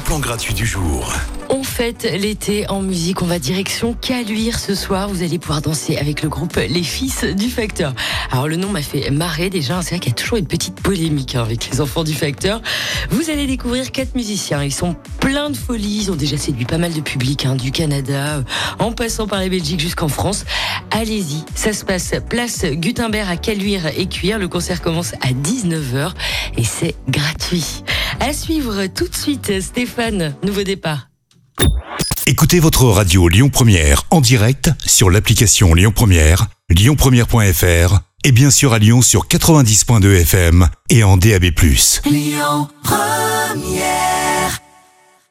plan gratuit du jour. On fête l'été en musique, on va direction Caluire ce soir. Vous allez pouvoir danser avec le groupe Les Fils du Facteur. Alors le nom m'a fait marrer déjà, c'est vrai qu'il y a toujours une petite polémique hein, avec les enfants du Facteur. Vous allez découvrir quatre musiciens, ils sont pleins de folie, ils ont déjà séduit pas mal de public, hein, du Canada, euh, en passant par la Belgique jusqu'en France. Allez-y, ça se passe place Gutenberg à Caluire et Cuire. Le concert commence à 19h et c'est gratuit. À suivre tout de suite, Stéphane, nouveau départ. Écoutez votre radio Lyon Première en direct sur l'application Lyon Première, lyonpremière.fr et bien sûr à Lyon sur 90.2 FM et en DAB+. Lyon Première